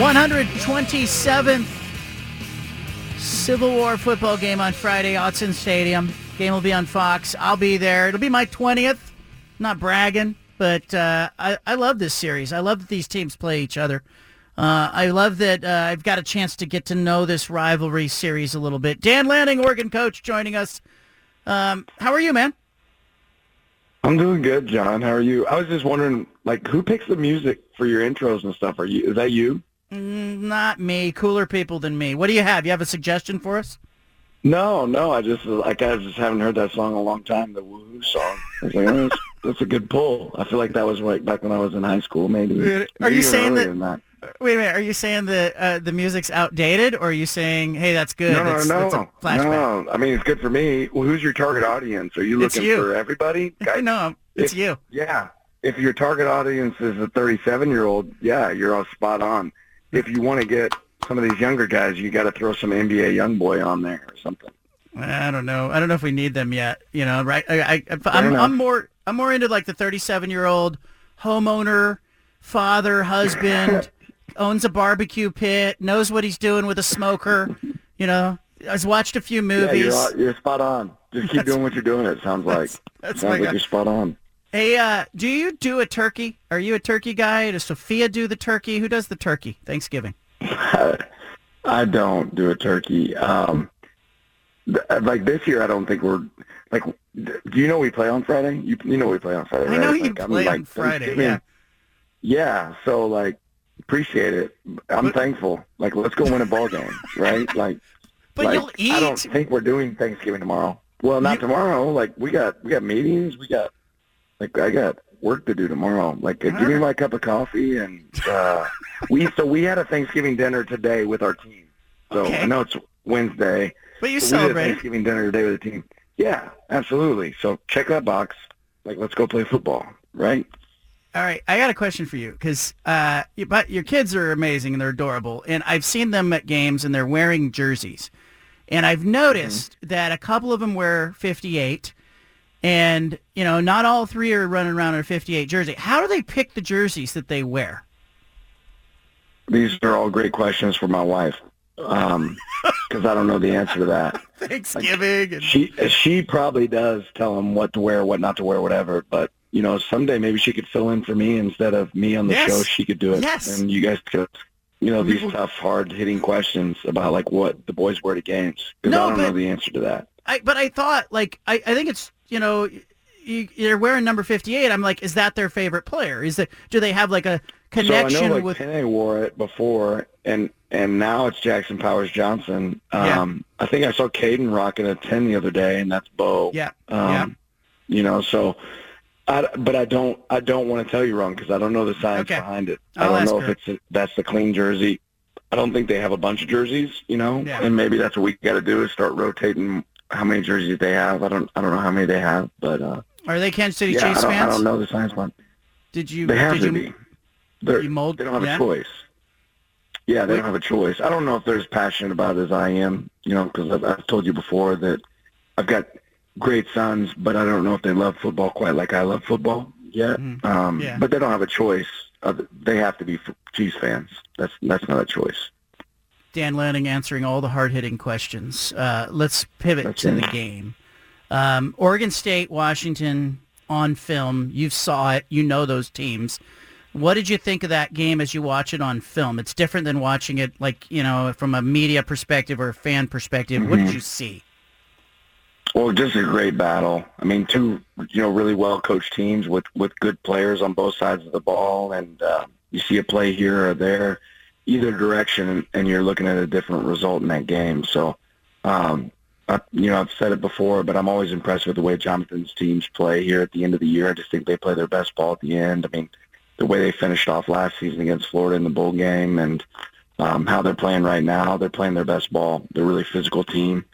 127th Civil War football game on Friday, Autzen Stadium. Game will be on Fox. I'll be there. It'll be my 20th. Not bragging, but uh, I, I love this series. I love that these teams play each other. Uh, I love that uh, I've got a chance to get to know this rivalry series a little bit. Dan Lanning, Oregon coach, joining us. Um, how are you, man? I'm doing good, John. How are you? I was just wondering, like, who picks the music for your intros and stuff? Are you? Is that you? Mm, not me. Cooler people than me. What do you have? You have a suggestion for us? No, no. I just like I just haven't heard that song in a long time. The Woohoo song. I was like, oh, that's, that's, a good pull. I feel like that was like back when I was in high school. Maybe. maybe are you saying that, that? Wait a minute. Are you saying that uh, the music's outdated, or are you saying, hey, that's good? No, no, that's, no. That's no. I mean, it's good for me. Well, who's your target audience? Are you looking you. for everybody? no, it's if, you. Yeah. If your target audience is a 37-year-old, yeah, you're all spot on if you want to get some of these younger guys, you got to throw some NBA YoungBoy on there or something. I don't know. I don't know if we need them yet. You know, right? I, I, I'm, I'm more I'm more into like the 37 year old homeowner, father, husband, owns a barbecue pit, knows what he's doing with a smoker. You know, has watched a few movies. Yeah, you're, you're spot on. Just keep doing what you're doing. It sounds like. That's, that's sounds like you're spot on. Hey, uh, do you do a turkey? Are you a turkey guy? Does Sophia do the turkey? Who does the turkey? Thanksgiving. I don't do a turkey. Um, like this year, I don't think we're like. Do you know we play on Friday? You you know we play on Friday. I know you like, play I mean, on like, Friday. Yeah. Yeah. So like, appreciate it. I'm but, thankful. Like, let's go win a ball game, right? Like, but like, you'll eat. I don't think we're doing Thanksgiving tomorrow. Well, not you, tomorrow. Like we got we got meetings. We got like I got work to do tomorrow. Like, uh, give me my cup of coffee, and uh, we so we had a Thanksgiving dinner today with our team. So okay. I know it's Wednesday. But you celebrate Thanksgiving dinner today with the team. Yeah, absolutely. So check that box. Like, let's go play football, right? All right, I got a question for you because uh, but your kids are amazing and they're adorable, and I've seen them at games and they're wearing jerseys, and I've noticed mm-hmm. that a couple of them wear 58, and, you know, not all three are running around in a 58 jersey. How do they pick the jerseys that they wear? These are all great questions for my wife because um, I don't know the answer to that. Thanksgiving. Like, she she probably does tell them what to wear, what not to wear, whatever. But you know, someday maybe she could fill in for me instead of me on the yes. show. She could do it, yes. and you guys could. You know these tough, hard-hitting questions about like what the boys wear to games. Because no, I don't but, know the answer to that. I, but I thought, like, I, I think it's you know, you, are wearing number 58. I'm like, is that their favorite player? Is it, do they have like a connection so I know, like, with? Wore it before, and and now it's Jackson Powers Johnson. Um, yeah. I think I saw Caden rocking a 10 the other day, and that's Bo. Yeah. Um, yeah. You know, so. I, but I don't. I don't want to tell you wrong because I don't know the science okay. behind it. I'll I don't know her. if it's a, that's the clean jersey. I don't think they have a bunch of jerseys, you know, yeah. and maybe that's what we got to do is start rotating how many jerseys they have. I don't I don't know how many they have, but uh, are they Kansas City yeah, Chiefs I fans? I don't know the science one. Did you? They have did to you, be. They're, you mold, they don't have yeah? a choice. Yeah, they Wait. don't have a choice. I don't know if they're as passionate about it as I am. You know, because I've, I've told you before that I've got great sons, but I don't know if they love football quite like I love football yet. Mhm. Um, Yeah. But they don't have a choice. They have to be Chiefs fans. That's that's not a choice. Dan Lanning answering all the hard-hitting questions. Uh, let's pivot That's to it. the game. Um, Oregon State, Washington on film. You saw it. You know those teams. What did you think of that game as you watch it on film? It's different than watching it like, you know, from a media perspective or a fan perspective. What Mm-hmm. did you see? Well, just a great battle. I mean, two you know really well coached teams with with good players on both sides of the ball, and uh, you see a play here or there, either direction, and, you're looking at a different result in that game. So, um, uh, you know, I've said it before, but I'm always impressed with the way Jonathan's teams play here at the end of the year. I just think they play their best ball at the end. I mean, the way they finished off last season against Florida in the bowl game and um, how they're playing right now, they're playing their best ball. They're a really physical team.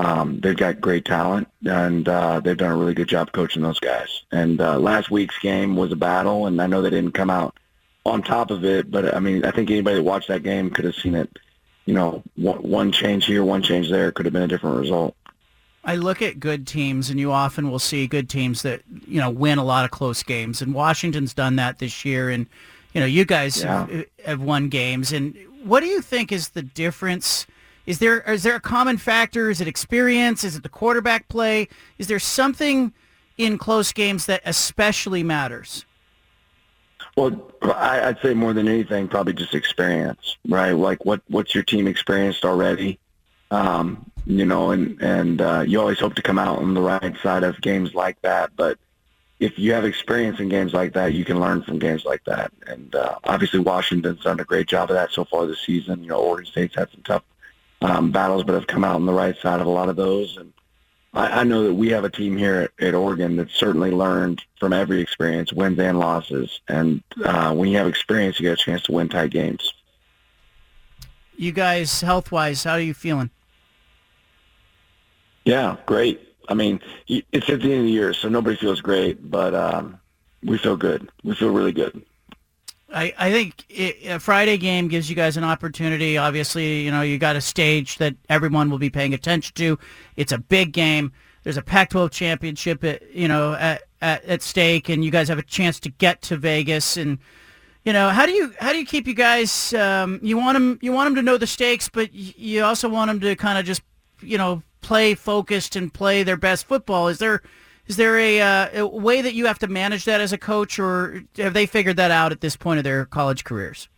Um, they've got great talent, and uh, they've done a really good job coaching those guys. And uh, last week's game was a battle, and I know they didn't come out on top of it, but I mean, I think anybody that watched that game could have seen it. You know, one change here, one change there could have been a different result. I look at good teams, and you often will see good teams that you know win a lot of close games. And Washington's done that this year, and you know you guys yeah. have, have won games. And what do you think is the difference? Is there is there a common factor? Is it experience? Is it the quarterback play? Is there something in close games that especially matters? Well, I'd say more than anything, probably just experience, right? Like what what's your team experienced already? Um, you know, and and uh, you always hope to come out on the right side of games like that. But if you have experience in games like that, you can learn from games like that. And uh, obviously, Washington's done a great job of that so far this season. You know, Oregon State's had some tough um, battles, but have come out on the right side of a lot of those. And I, I know that we have a team here at, at Oregon that's certainly learned from every experience, wins and losses. And uh, when you have experience, you get a chance to win tight games. You guys, health-wise, how are you feeling? Yeah, great. I mean, it's at the end of the year, so nobody feels great, but um, we feel good. We feel really good. I, I think it, a Friday game gives you guys an opportunity. Obviously, you know, you got a stage that everyone will be paying attention to. It's a big game. There's a Pac-12 championship, at, you know, at, at, at stake, and you guys have a chance to get to Vegas. And you know, how do you how do you keep you guys? Um, you want them you want them to know the stakes, but you also want them to kind of just you know play focused and play their best football. Is there is there a, uh, a way that you have to manage that as a coach, or have they figured that out at this point of their college careers?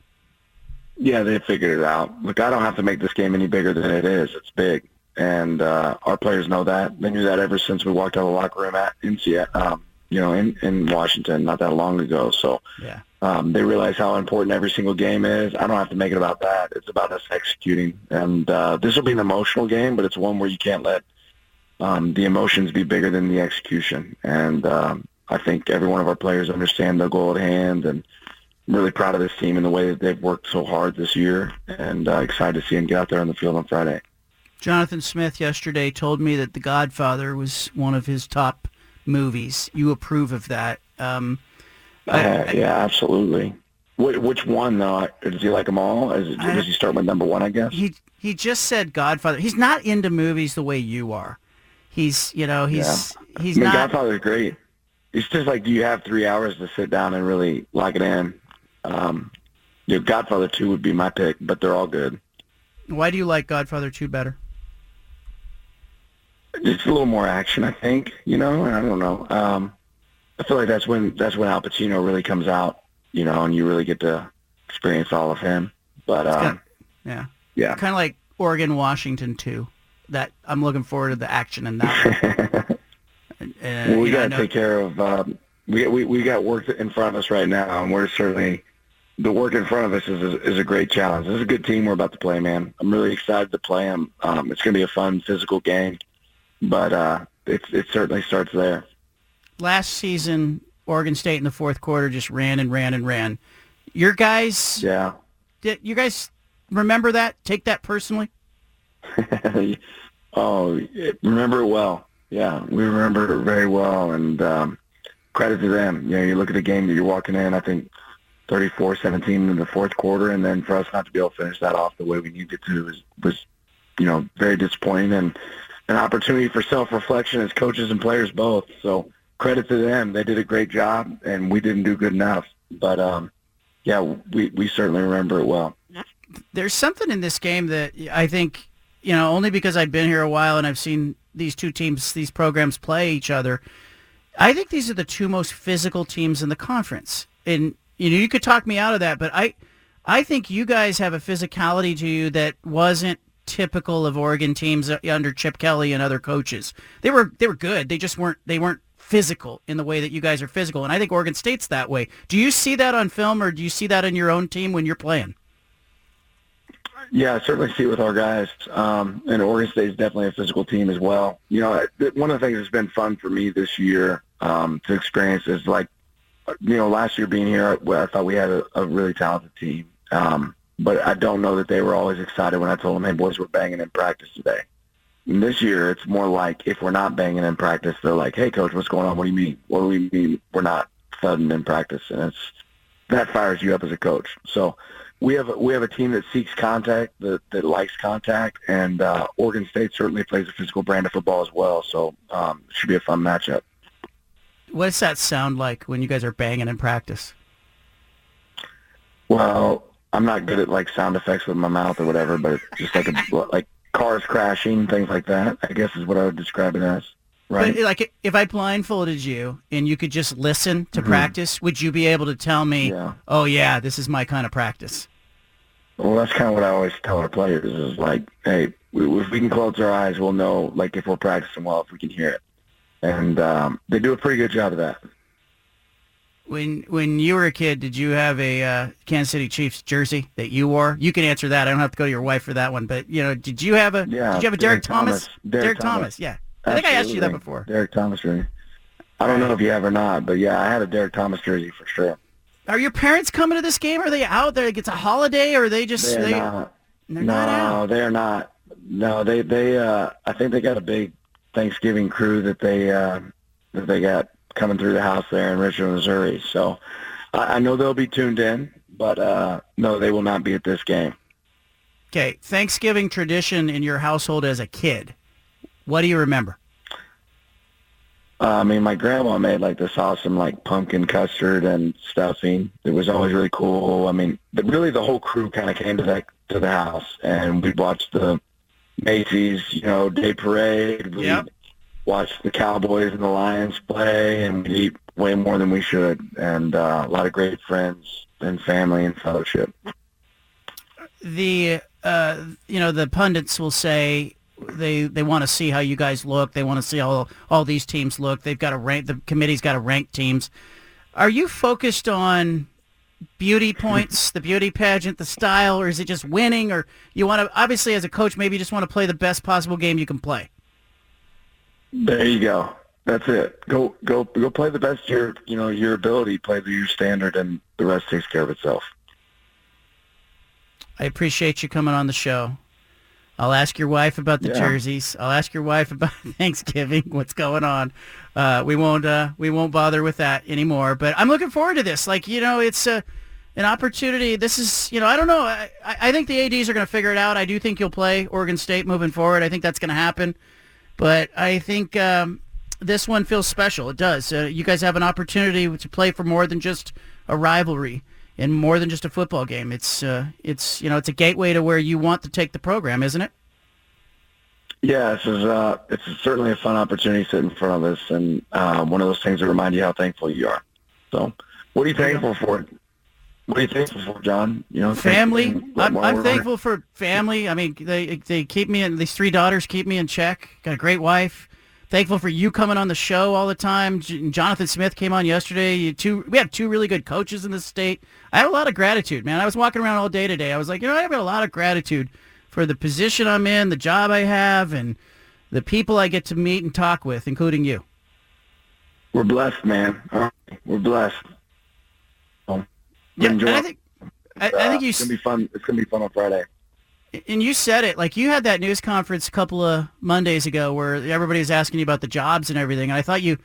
Yeah, they figured it out. Look, I don't have to make this game any bigger than it is. It's big, and uh, our players know that. They knew that ever since we walked out of the locker room at in Seattle, um, you know, in in Washington, not that long ago. So yeah. Um, they realize how important every single game is. I don't have to make it about that. It's about us executing. And uh, this will be an emotional game, but it's one where you can't let um, the emotions be bigger than the execution. And um, I think every one of our players understand the goal at hand, and I'm really proud of this team and the way that they've worked so hard this year, and uh, excited to see them get out there on the field on Friday. Jonathan Smith yesterday told me that The Godfather was one of his top movies. You approve of that. Um, uh, yeah, absolutely. Which one though? Does he like them all? does he start with number one? I guess he he just said Godfather. He's not into movies the way you are. He's, you know, he's yeah. he's I mean, not. Godfather's great. It's just like, do you have three hours to sit down and really lock it in? Um, you know, Godfather Two would be my pick, but they're all good. Why do you like Godfather Two better? It's a little more action, I think. You know, I don't know. Um, I feel like that's when that's when Al Pacino really comes out. You know, and you really get to experience all of him. But um, yeah, yeah, kind of like Oregon Washington too that I'm looking forward to the action in that. and, well, we got to take care of. Um, we we we got work in front of us right now, and we're certainly the work in front of us is a, is a great challenge. This is a good team we're about to play, man. I'm really excited to play them. Um, it's going to be a fun physical game, but uh, it it certainly starts there. Last season, Oregon State in the fourth quarter just ran and ran and ran. Your guys, yeah, did you guys remember that? Take that personally? Oh, remember it well. Yeah, we remember it very well, and um, credit to them. You know, you look at the game that you're walking in. I think 34-17 in the fourth quarter, and then for us not to be able to finish that off the way we needed to was, was you know, very disappointing and an opportunity for self-reflection as coaches and players both. So credit to them. They did a great job, and we didn't do good enough. But um, yeah, we we certainly remember it well. There's something in this game that I think you know, only because I've been here a while and I've seen these two teams, these programs play each other. I think these are the two most physical teams in the conference. And you know, you could talk me out of that, but I I think you guys have a physicality to you that wasn't typical of Oregon teams uh, under Chip Kelly and other coaches. They were they were good. They just weren't they weren't physical in the way that you guys are physical. And I think Oregon State's that way. Do you see that on film or do you see that in your own team when you're playing? Yeah, I certainly see it with our guys. Um, and Oregon State is definitely a physical team as well. You know, one of the things that's been fun for me this year um, to experience is like, you know, last year being here, I, thought we had a, a really talented team. Um, but I don't know that they were always excited when I told them, hey, boys, we're banging in practice today. And this year, it's more like if we're not banging in practice, they're like, hey, coach, what's going on? What do you mean? What do we mean we're not thudding in practice? And it's that fires you up as a coach. So we have we have a team that seeks contact, that, that likes contact, and uh, Oregon State certainly plays a physical brand of football as well. So um, it should be a fun matchup. What does that sound like when you guys are banging in practice? Well, I'm not good at like sound effects with my mouth or whatever, but just like a, like cars crashing, things like that. I guess is what I would describe it as. Right. But like if I blindfolded you and you could just listen to mm-hmm. practice, would you be able to tell me, yeah. "Oh yeah, this is my kind of practice"? Well, that's kind of what I always tell our players is like, hey, if we can close our eyes, we'll know like if we're practicing well, if we can hear it, and um, they do a pretty good job of that. When when you were a kid, did you have a uh, Kansas City Chiefs jersey that you wore? You can answer that. I don't have to go to your wife for that one. But you know, did you have a? Yeah, did you have a Derek, Derrick Thomas? Thomas? Derrick, Derrick Thomas. Thomas. Yeah. Absolutely. I think I asked you that before. Derrick Thomas jersey. I don't know if you have or not, but yeah, I had a Derrick Thomas jersey for sure. Are your parents coming to this game? Are they out there? Like it's a holiday, or are they just? They're they, not. They're no, not out. they're not. No, they they. Uh, I think they got a big Thanksgiving crew that they uh, that they got coming through the house there in Richmond, Missouri. So I, I know they'll be tuned in, but uh, no, they will not be at this game. Okay, Thanksgiving tradition in your household as a kid. What do you remember? Uh, I mean, my grandma made like this awesome like pumpkin custard and stuffing. It was always really cool. I mean, but really the whole crew kind of came to that to the house, and we watched the Macy's, you know, Day Parade. We yep. watched the Cowboys and the Lions play, and we eat way more than we should, and uh, a lot of great friends and family and fellowship. The uh, you know the pundits will say they they want to see how you guys look. They want to see how all these teams look. They've got to rank. The committee's got to rank teams. Are you focused on beauty points, the beauty pageant, the style, or is it just winning? Or you want to obviously as a coach maybe you just want to play the best possible game you can play. There you go. That's it. Go go go play the best your you know your ability. Play to your standard, and the rest takes care of itself. I appreciate you coming on the show. I'll ask your wife about the yeah. jerseys. I'll ask your wife about Thanksgiving. What's going on? Uh, we won't uh, we won't bother with that anymore. But I'm looking forward to this. Like you know, it's a an opportunity. This is you know I don't know. I, I think the ADs are going to figure it out. I do think you'll play Oregon State moving forward. I think that's going to happen. But I think um, this one feels special. It does. Uh, you guys have an opportunity to play for more than just a rivalry and more than just a football game. It's uh, it's you know it's a gateway to where you want to take the program, isn't it? Yeah, this is uh, it's certainly a fun opportunity sitting in front of us, and um, one of those things that remind you how thankful you are. So, what are you thankful for? What are you thankful for, John? You know, family. I'm, I'm thankful for family. I mean, they they keep me in. These three daughters keep me in check. Got a great wife. Thankful for you coming on the show all the time. Jonathan Smith came on yesterday. You two, we have two really good coaches in the state. I have a lot of gratitude, man. I was walking around all day today. I was like, you know, I have a lot of gratitude for the position I'm in, the job I have, and the people I get to meet and talk with, including you. We're blessed, man. We're blessed. Um, yeah, I think I, I, think you. It's gonna be fun. It's gonna be fun on Friday and you said it like you had that news conference a couple of Mondays ago where everybody was asking you about the jobs and everything, and I thought you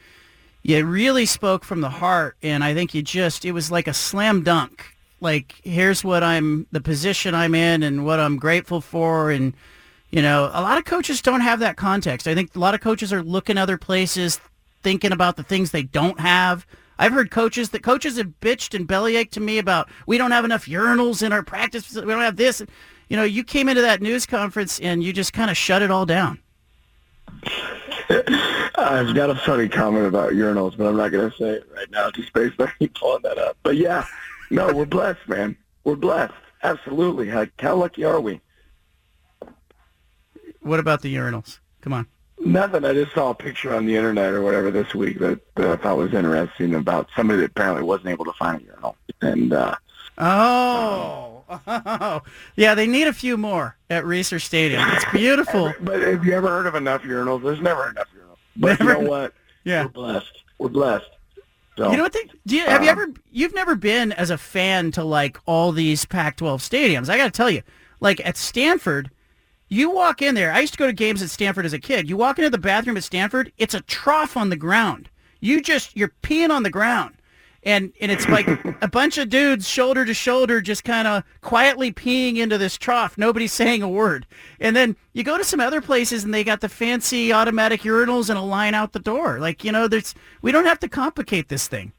you really spoke from the heart, and I think you just it was like a slam dunk. Like here's what I'm the position I'm in and what I'm grateful for, and you know a lot of coaches don't have that context. I think a lot of coaches are looking other places, thinking about the things they don't have. I've heard coaches that coaches have bitched and bellyached to me about we don't have enough urinals in our practice. We don't have this you know, you came into that news conference and you just kind of shut it all down. I've got a funny comment about urinals, but I'm not going to say it right now just based on you pulling that up. But yeah, no, we're blessed, man. We're blessed. Absolutely. How, how lucky are we? What about the urinals? Come on. Nothing. I just saw a picture on the internet or whatever this week that, that I thought was interesting about somebody that apparently wasn't able to find a urinal. And uh, oh, Oh, yeah, they need a few more at Reser Stadium. It's beautiful. But have you ever heard of enough urinals? There's never enough urinals. But Never- you know what? Yeah. We're blessed. We're blessed. So, You know what? They, do you, have you Uh, ever? You've never been as a fan to like all these Pac-12 stadiums. I got to tell you, like at Stanford, you walk in there. I used to go to games at Stanford as a kid. You walk into the bathroom at Stanford, it's a trough on the ground. You just you're peeing on the ground. And and it's like a bunch of dudes shoulder to shoulder just kind of quietly peeing into this trough. Nobody's saying a word. And then you go to some other places and they got the fancy automatic urinals and a line out the door. Like, you know, there's we don't have to complicate this thing.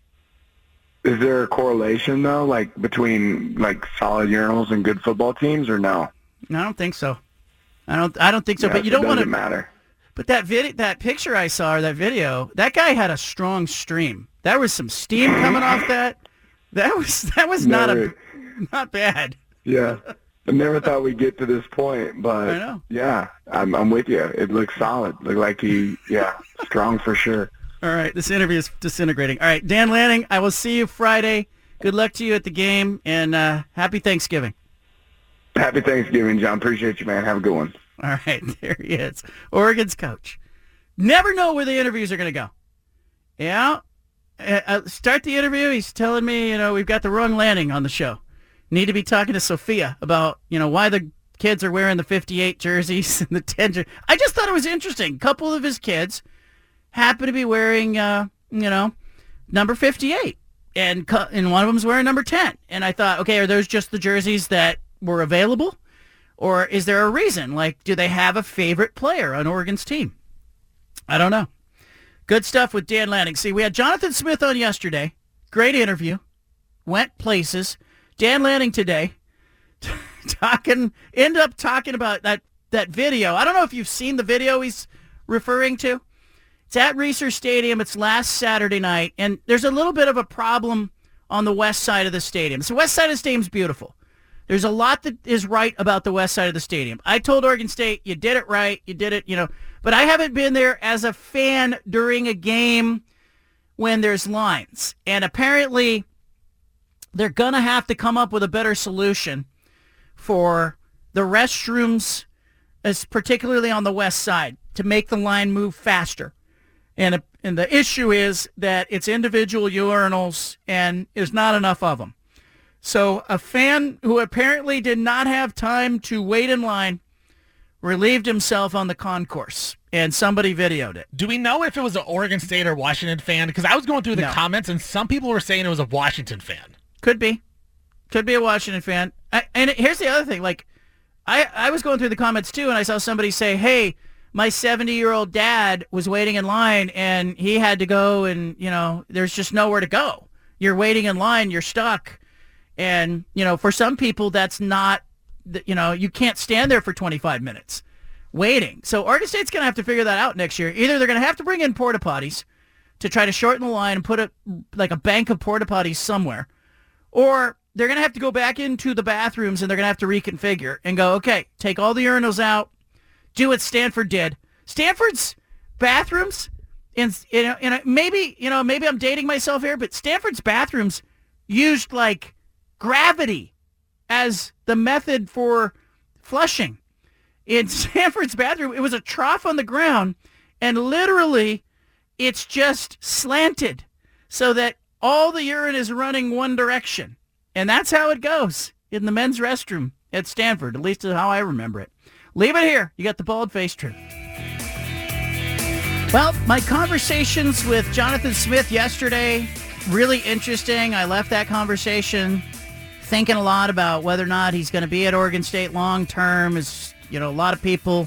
Is there a correlation though, like between like solid urinals and good football teams, or no? I don't think so. I don't. I don't think so. Yes, but you don't want to. matter. But that video, that picture I saw, or that video, that guy had a strong stream. There was some steam coming off that. That was that was not a not bad. Yeah. I never thought we'd get to this point, but yeah, I'm I'm with you. It looks solid. Look like he, yeah, strong for sure. All right, this interview is disintegrating. All right, Dan Lanning, I will see you Friday. Good luck to you at the game, and uh, happy Thanksgiving. Happy Thanksgiving, John. Appreciate you, man. Have a good one. All right, there he is, Oregon's coach. Never know where the interviews are going to go. Yeah, uh, uh, start the interview. He's telling me, you know, we've got the wrong Lanning on the show. Need to be talking to Sophia about, you know, why the kids are wearing the 58 jerseys and the 10 jer- I just thought it was interesting. A couple of his kids happen to be wearing, uh, you know, number 58. And, cu- and one of them's wearing number 10. And I thought, okay, are those just the jerseys that were available? Or is there a reason? Like, do they have a favorite player on Oregon's team? I don't know. Good stuff with Dan Lanning. See, we had Jonathan Smith on yesterday. Great interview. Went places. Dan Lanning today talking end up talking about that that video. I don't know if you've seen the video he's referring to. It's at Reser Stadium. It's last Saturday night, and there's a little bit of a problem on the west side of the stadium. So west side of the stadium's beautiful. There's a lot that is right about the west side of the stadium. I told Oregon State, you did it right, you did it, you know, but I haven't been there as a fan during a game when there's lines. And apparently they're going to have to come up with a better solution for the restrooms, as particularly on the west side, to make the line move faster. And, and the issue is that it's individual urinals and there's not enough of them. So a fan who apparently did not have time to wait in line relieved himself on the concourse, and somebody videoed it. Do we know if it was an Oregon State or Washington fan? Because I was going through the No. comments and some people were saying it was a Washington fan. Could be, could be a Washington fan. I, and here's the other thing: like, I I was going through the comments too, and I saw somebody say, "Hey, my 70 year old dad was waiting in line, and he had to go, and you know, there's just nowhere to go. You're waiting in line, you're stuck." And, you know, for some people, that's not, you know, you can't stand there for 25 minutes waiting. So Oregon State's going to have to figure that out next year. Either they're going to have to bring in porta potties to try to shorten the line and put a, like a bank of porta potties somewhere, or they're going to have to go back into the bathrooms and they're going to have to reconfigure and go, okay, take all the urinals out, do what Stanford did. Stanford's bathrooms, and you know, and maybe you know, maybe I'm dating myself here, but Stanford's bathrooms used like gravity as the method for flushing. In Stanford's bathroom, it was a trough on the ground, and literally, it's just slanted so that all the urine is running one direction. And that's how it goes in the men's restroom at Stanford, at least how I remember it. Leave it here. You got the bald face truth. Well, my conversations with Jonathan Smith yesterday, really interesting. I left that conversation thinking a lot about whether or not he's going to be at Oregon State long term. Is you know, a lot of people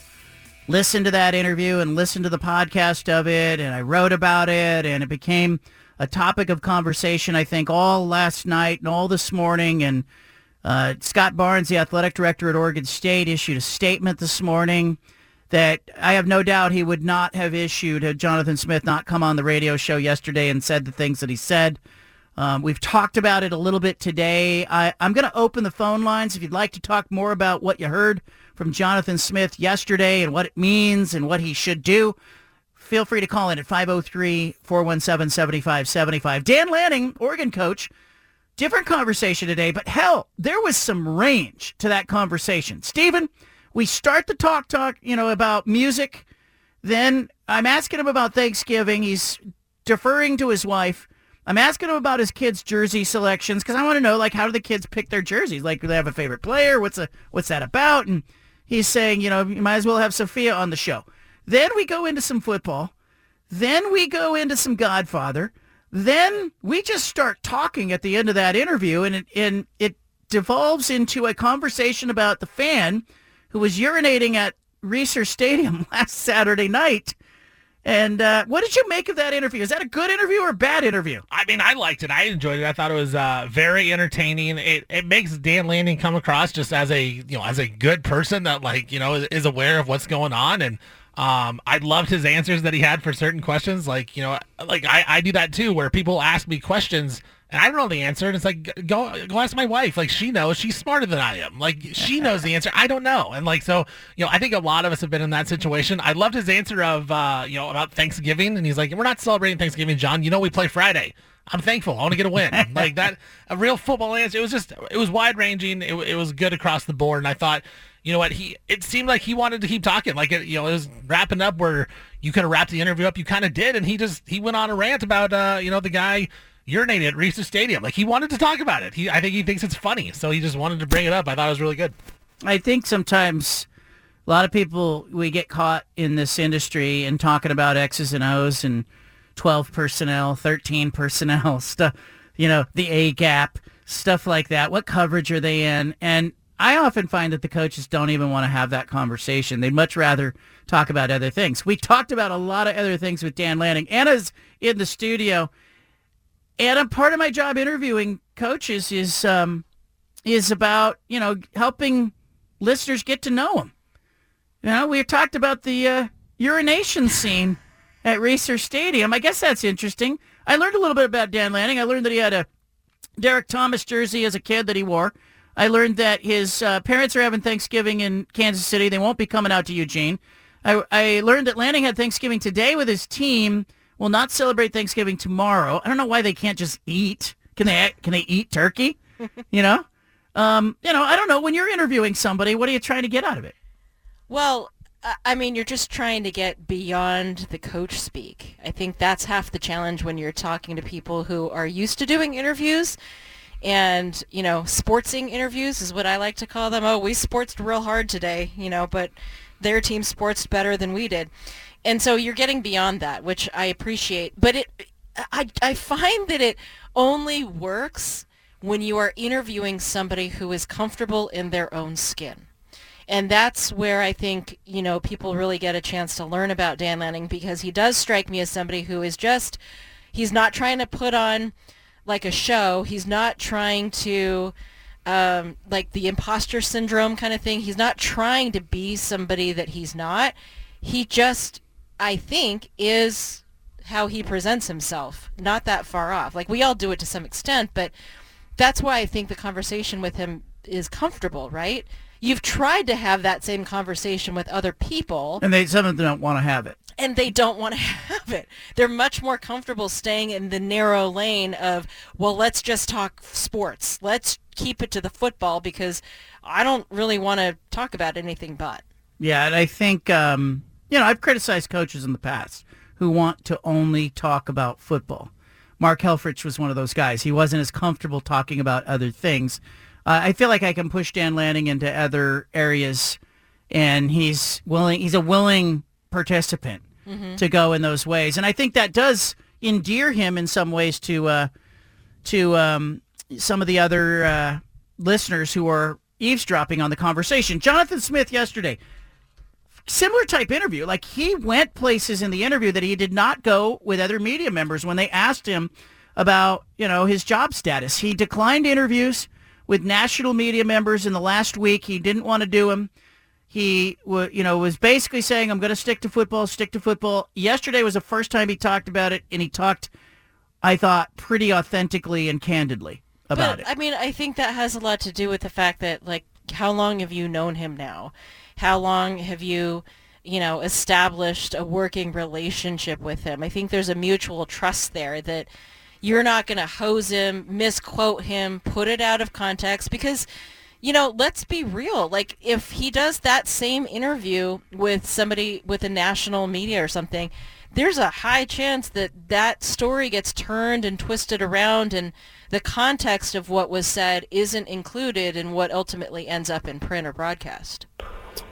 listened to that interview and listened to the podcast of it, and I wrote about it, and it became a topic of conversation. I think all last night and all this morning, and uh, Scott Barnes, the athletic director at Oregon State, issued a statement this morning that I have no doubt he would not have issued had Jonathan Smith not come on the radio show yesterday and said the things that he said. Um, we've talked about it a little bit today. I, I'm going to open the phone lines if you'd like to talk more about what you heard from Jonathan Smith yesterday and what it means and what he should do. Feel free to call in at 503-417-7575. Dan Lanning, Oregon coach, different conversation today, but hell, there was some range to that conversation. Stephen, we start the talk talk, you know, about music. Then I'm asking him about Thanksgiving. He's deferring to his wife. I'm asking him about his kids' jersey selections because I want to know, like, how do the kids pick their jerseys? Like, do they have a favorite player? What's a what's that about? And he's saying, you know, you might as well have Sophia on the show. Then we go into some football. Then we go into some Godfather. Then we just start talking at the end of that interview, and it, and it devolves into a conversation about the fan who was urinating at Reser Stadium last Saturday night. And uh, what did you make of that interview? Is that a good interview or a bad interview? I mean, I liked it. I enjoyed it. I thought it was uh, very entertaining. It it makes Dan Lanning come across just as a you know as a good person that like you know is aware of what's going on and. Um, I loved his answers that he had for certain questions. Like, you know, like I, I do that too, where people ask me questions and I don't know the answer. And it's like, go, go ask my wife. Like she knows she's smarter than I am. Like she knows the answer. I don't know. And like, so, you know, I think a lot of us have been in that situation. I loved his answer of, uh, you know, about Thanksgiving. And he's like, we're not celebrating Thanksgiving, John. You know, we play Friday. I'm thankful. I want to get a win. like that, a real football answer. It was just, it was wide ranging. It, it was good across the board. And I thought, you know what? He it seemed like he wanted to keep talking. Like it, you know, it was wrapping up where you could have wrapped the interview up. You kind of did, and he just he went on a rant about uh, you know, the guy urinated at Reser Stadium. Like he wanted to talk about it. He I think he thinks it's funny, so he just wanted to bring it up. I thought it was really good. I think sometimes a lot of people we get caught in this industry and talking about X's and O's and 12 personnel, 13 personnel stuff, you know, the A gap, stuff like that. What coverage are they in? And I often find that the coaches don't even want to have that conversation. They'd much rather talk about other things. We talked about a lot of other things with Dan Lanning. Anna's in the studio. Anna, part of my job interviewing coaches is um, is about you know helping listeners get to know them. You know, we talked about the uh, urination scene at Reser Stadium. I guess that's interesting. I learned a little bit about Dan Lanning. I learned that he had a Derrick Thomas jersey as a kid that he wore. I learned that his uh, parents are having Thanksgiving in Kansas City. They won't be coming out to Eugene. I, I learned that Lanning had Thanksgiving today with his team. Will not celebrate Thanksgiving tomorrow. I don't know why they can't just eat. Can they? Can they eat turkey? you know, um, you know. I don't know. When you're interviewing somebody, what are you trying to get out of it? Well, I mean, you're just trying to get beyond the coach speak. I think that's half the challenge when you're talking to people who are used to doing interviews and you know sportsing interviews is what I like to call them. Oh, we sportsed real hard today, you know, but their team sportsed better than we did, and so you're getting beyond that, which I appreciate. But it, I I find that it only works when you are interviewing somebody who is comfortable in their own skin. And that's where I think, you know, people really get a chance to learn about Dan Lanning because he does strike me as somebody who is just, he's not trying to put on like a show. He's not trying to um, like the imposter syndrome kind of thing. He's not trying to be somebody that he's not. He just, I think, is how he presents himself. Not that far off. Like we all do it to some extent, but that's why I think the conversation with him is comfortable, right? You've tried to have that same conversation with other people. And they some of them don't want to have it and they don't want to have it. They're much more comfortable staying in the narrow lane of, well, let's just talk sports. Let's keep it to the football because I don't really want to talk about anything but. Yeah, and I think um, you know I've criticized coaches in the past who want to only talk about football. Mark Helfrich was one of those guys. He wasn't as comfortable talking about other things. Uh, I feel like I can push Dan Lanning into other areas, and he's willing. He's a willing participant mm-hmm. to go in those ways, and I think that does endear him in some ways to uh, to um, some of the other uh, listeners who are eavesdropping on the conversation. Jonathan Smith yesterday, similar type interview. Like he went places in the interview that he did not go with other media members when they asked him about you know his job status. He declined interviews with national media members in the last week. He didn't want to do them he you know was basically saying I'm going to stick to football, stick to football. Yesterday was the first time he talked about it and he talked I thought pretty authentically and candidly about but, it. I mean, I think that has a lot to do with the fact that like how long have you known him now? How long have you you know, established a working relationship with him. I think there's a mutual trust there that you're not going to hose him, misquote him, put it out of context because you know, let's be real. Like if he does that same interview with somebody with a national media or something, there's a high chance that that story gets turned and twisted around and the context of what was said isn't included in what ultimately ends up in print or broadcast.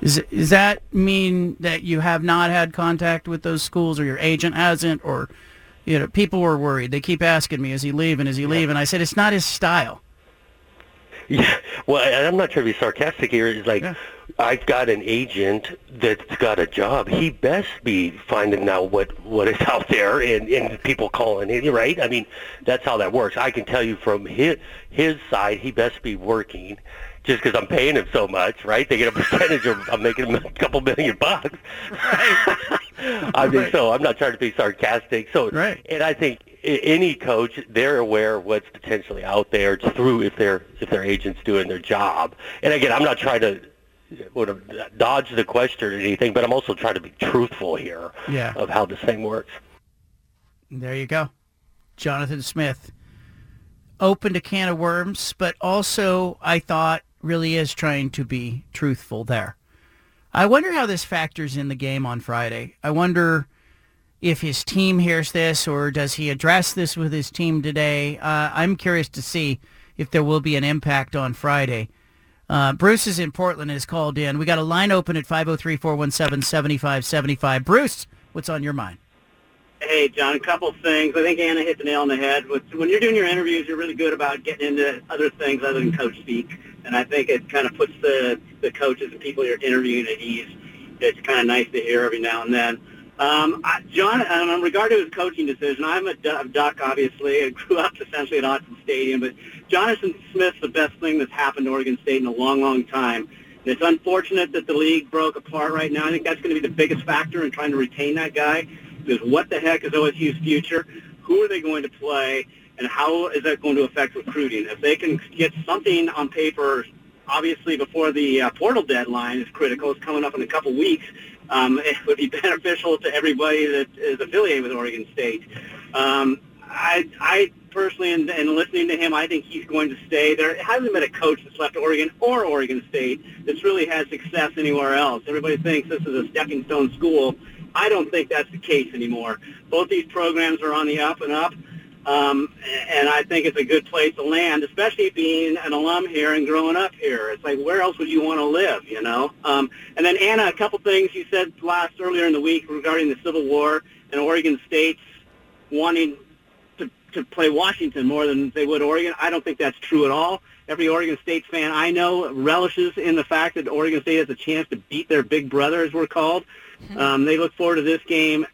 Is, does that mean that you have not had contact with those schools or your agent hasn't or you know people were worried. They keep asking me is he leaving? Is he leaving? I said it's not his style yeah well i'm not trying to be sarcastic here it's like Yeah. i've got an agent that's got a job he best be finding out what what is out there and and people calling in right i mean that's how that works i can tell you from his his side he best be working just because I'm paying him so much, right? They get a percentage of I'm making a couple million bucks. Right. I mean, Right. so I'm not trying to be sarcastic. So, Right. and I think any coach, they're aware of what's potentially out there through if their if their agent's doing their job. And again, I'm not trying to sort of dodge the question or anything, but I'm also trying to be truthful here Yeah. of how this thing works. There you go. Jonathan Smith opened a can of worms, but also I thought really is trying to be truthful there. I wonder how this factors in the game on Friday. I wonder if his team hears this or does he address this with his team today. Uh, I'm curious to see if there will be an impact on Friday. Uh, Bruce is in Portland and called in. We got a line open at 503-417-7575. Bruce, what's on your mind? Hey, John, a couple things. I think Anna hit the nail on the head. When you're doing your interviews, you're really good about getting into other things other than coach speak. And I think it kind of puts the, the coaches and people you're interviewing at ease. It's kind of nice to hear every now and then. Um, I, John, um, in regard to his coaching decision, I'm a Du- Duck, obviously. I grew up essentially at Autzen Stadium. But Jonathan Smith's the best thing that's happened to Oregon State in a long, long time. And it's unfortunate that the league broke apart right now. I think that's going to be the biggest factor in trying to retain that guy is what the heck is OSU's future? Who are they going to play? And how is that going to affect recruiting? If they can get something on paper, obviously before the uh, portal deadline is critical, it's coming up in a couple weeks, um, it would be beneficial to everybody that is affiliated with Oregon State. Um, I, I personally, and, and listening to him, I think he's going to stay. There hasn't been a coach that's left Oregon or Oregon State that's really had success anywhere else. Everybody thinks this is a stepping stone school. I don't think that's the case anymore. Both these programs are on the up and up, um, and I think it's a good place to land, especially being an alum here and growing up here. It's like, where else would you want to live, you know? Um, and then, Anna, a couple things you said last earlier in the week regarding the Civil War and Oregon State's wanting to, to play Washington more than they would Oregon. I don't think that's true at all. Every Oregon State fan I know relishes in the fact that Oregon State has a chance to beat their big brother, as we're called. Um, they look forward to this game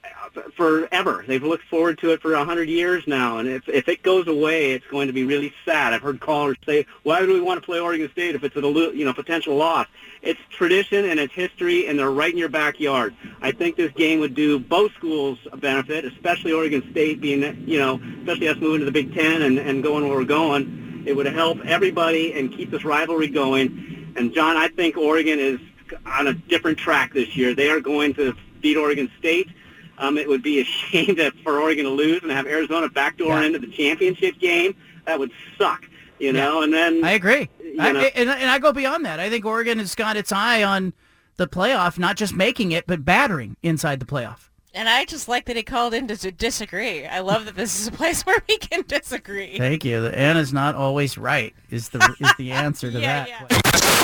forever. They've looked forward to it for a hundred years now, and if if it goes away, it's going to be really sad. I've heard callers say, "Why do we want to play Oregon State if it's a you know potential loss?" It's tradition and it's history, and they're right in your backyard. I think this game would do both schools a benefit, especially Oregon State being you know, especially us moving to the Big Ten and and going where we're going. It would help everybody and keep this rivalry going. And John, I think Oregon is on a different track this year. They are going to beat Oregon State. Um, it would be a shame that for Oregon to lose and have Arizona backdoor Yeah. into the championship game. That would suck, you know. And then I agree. I, and, and I go beyond that. I think Oregon has got its eye on the playoff, not just making it, but battering inside the playoff. And I just like that he called in to, to disagree. I love that this is a place where we can disagree. Thank you. The Anna's not always right is the is the answer to Yeah, that.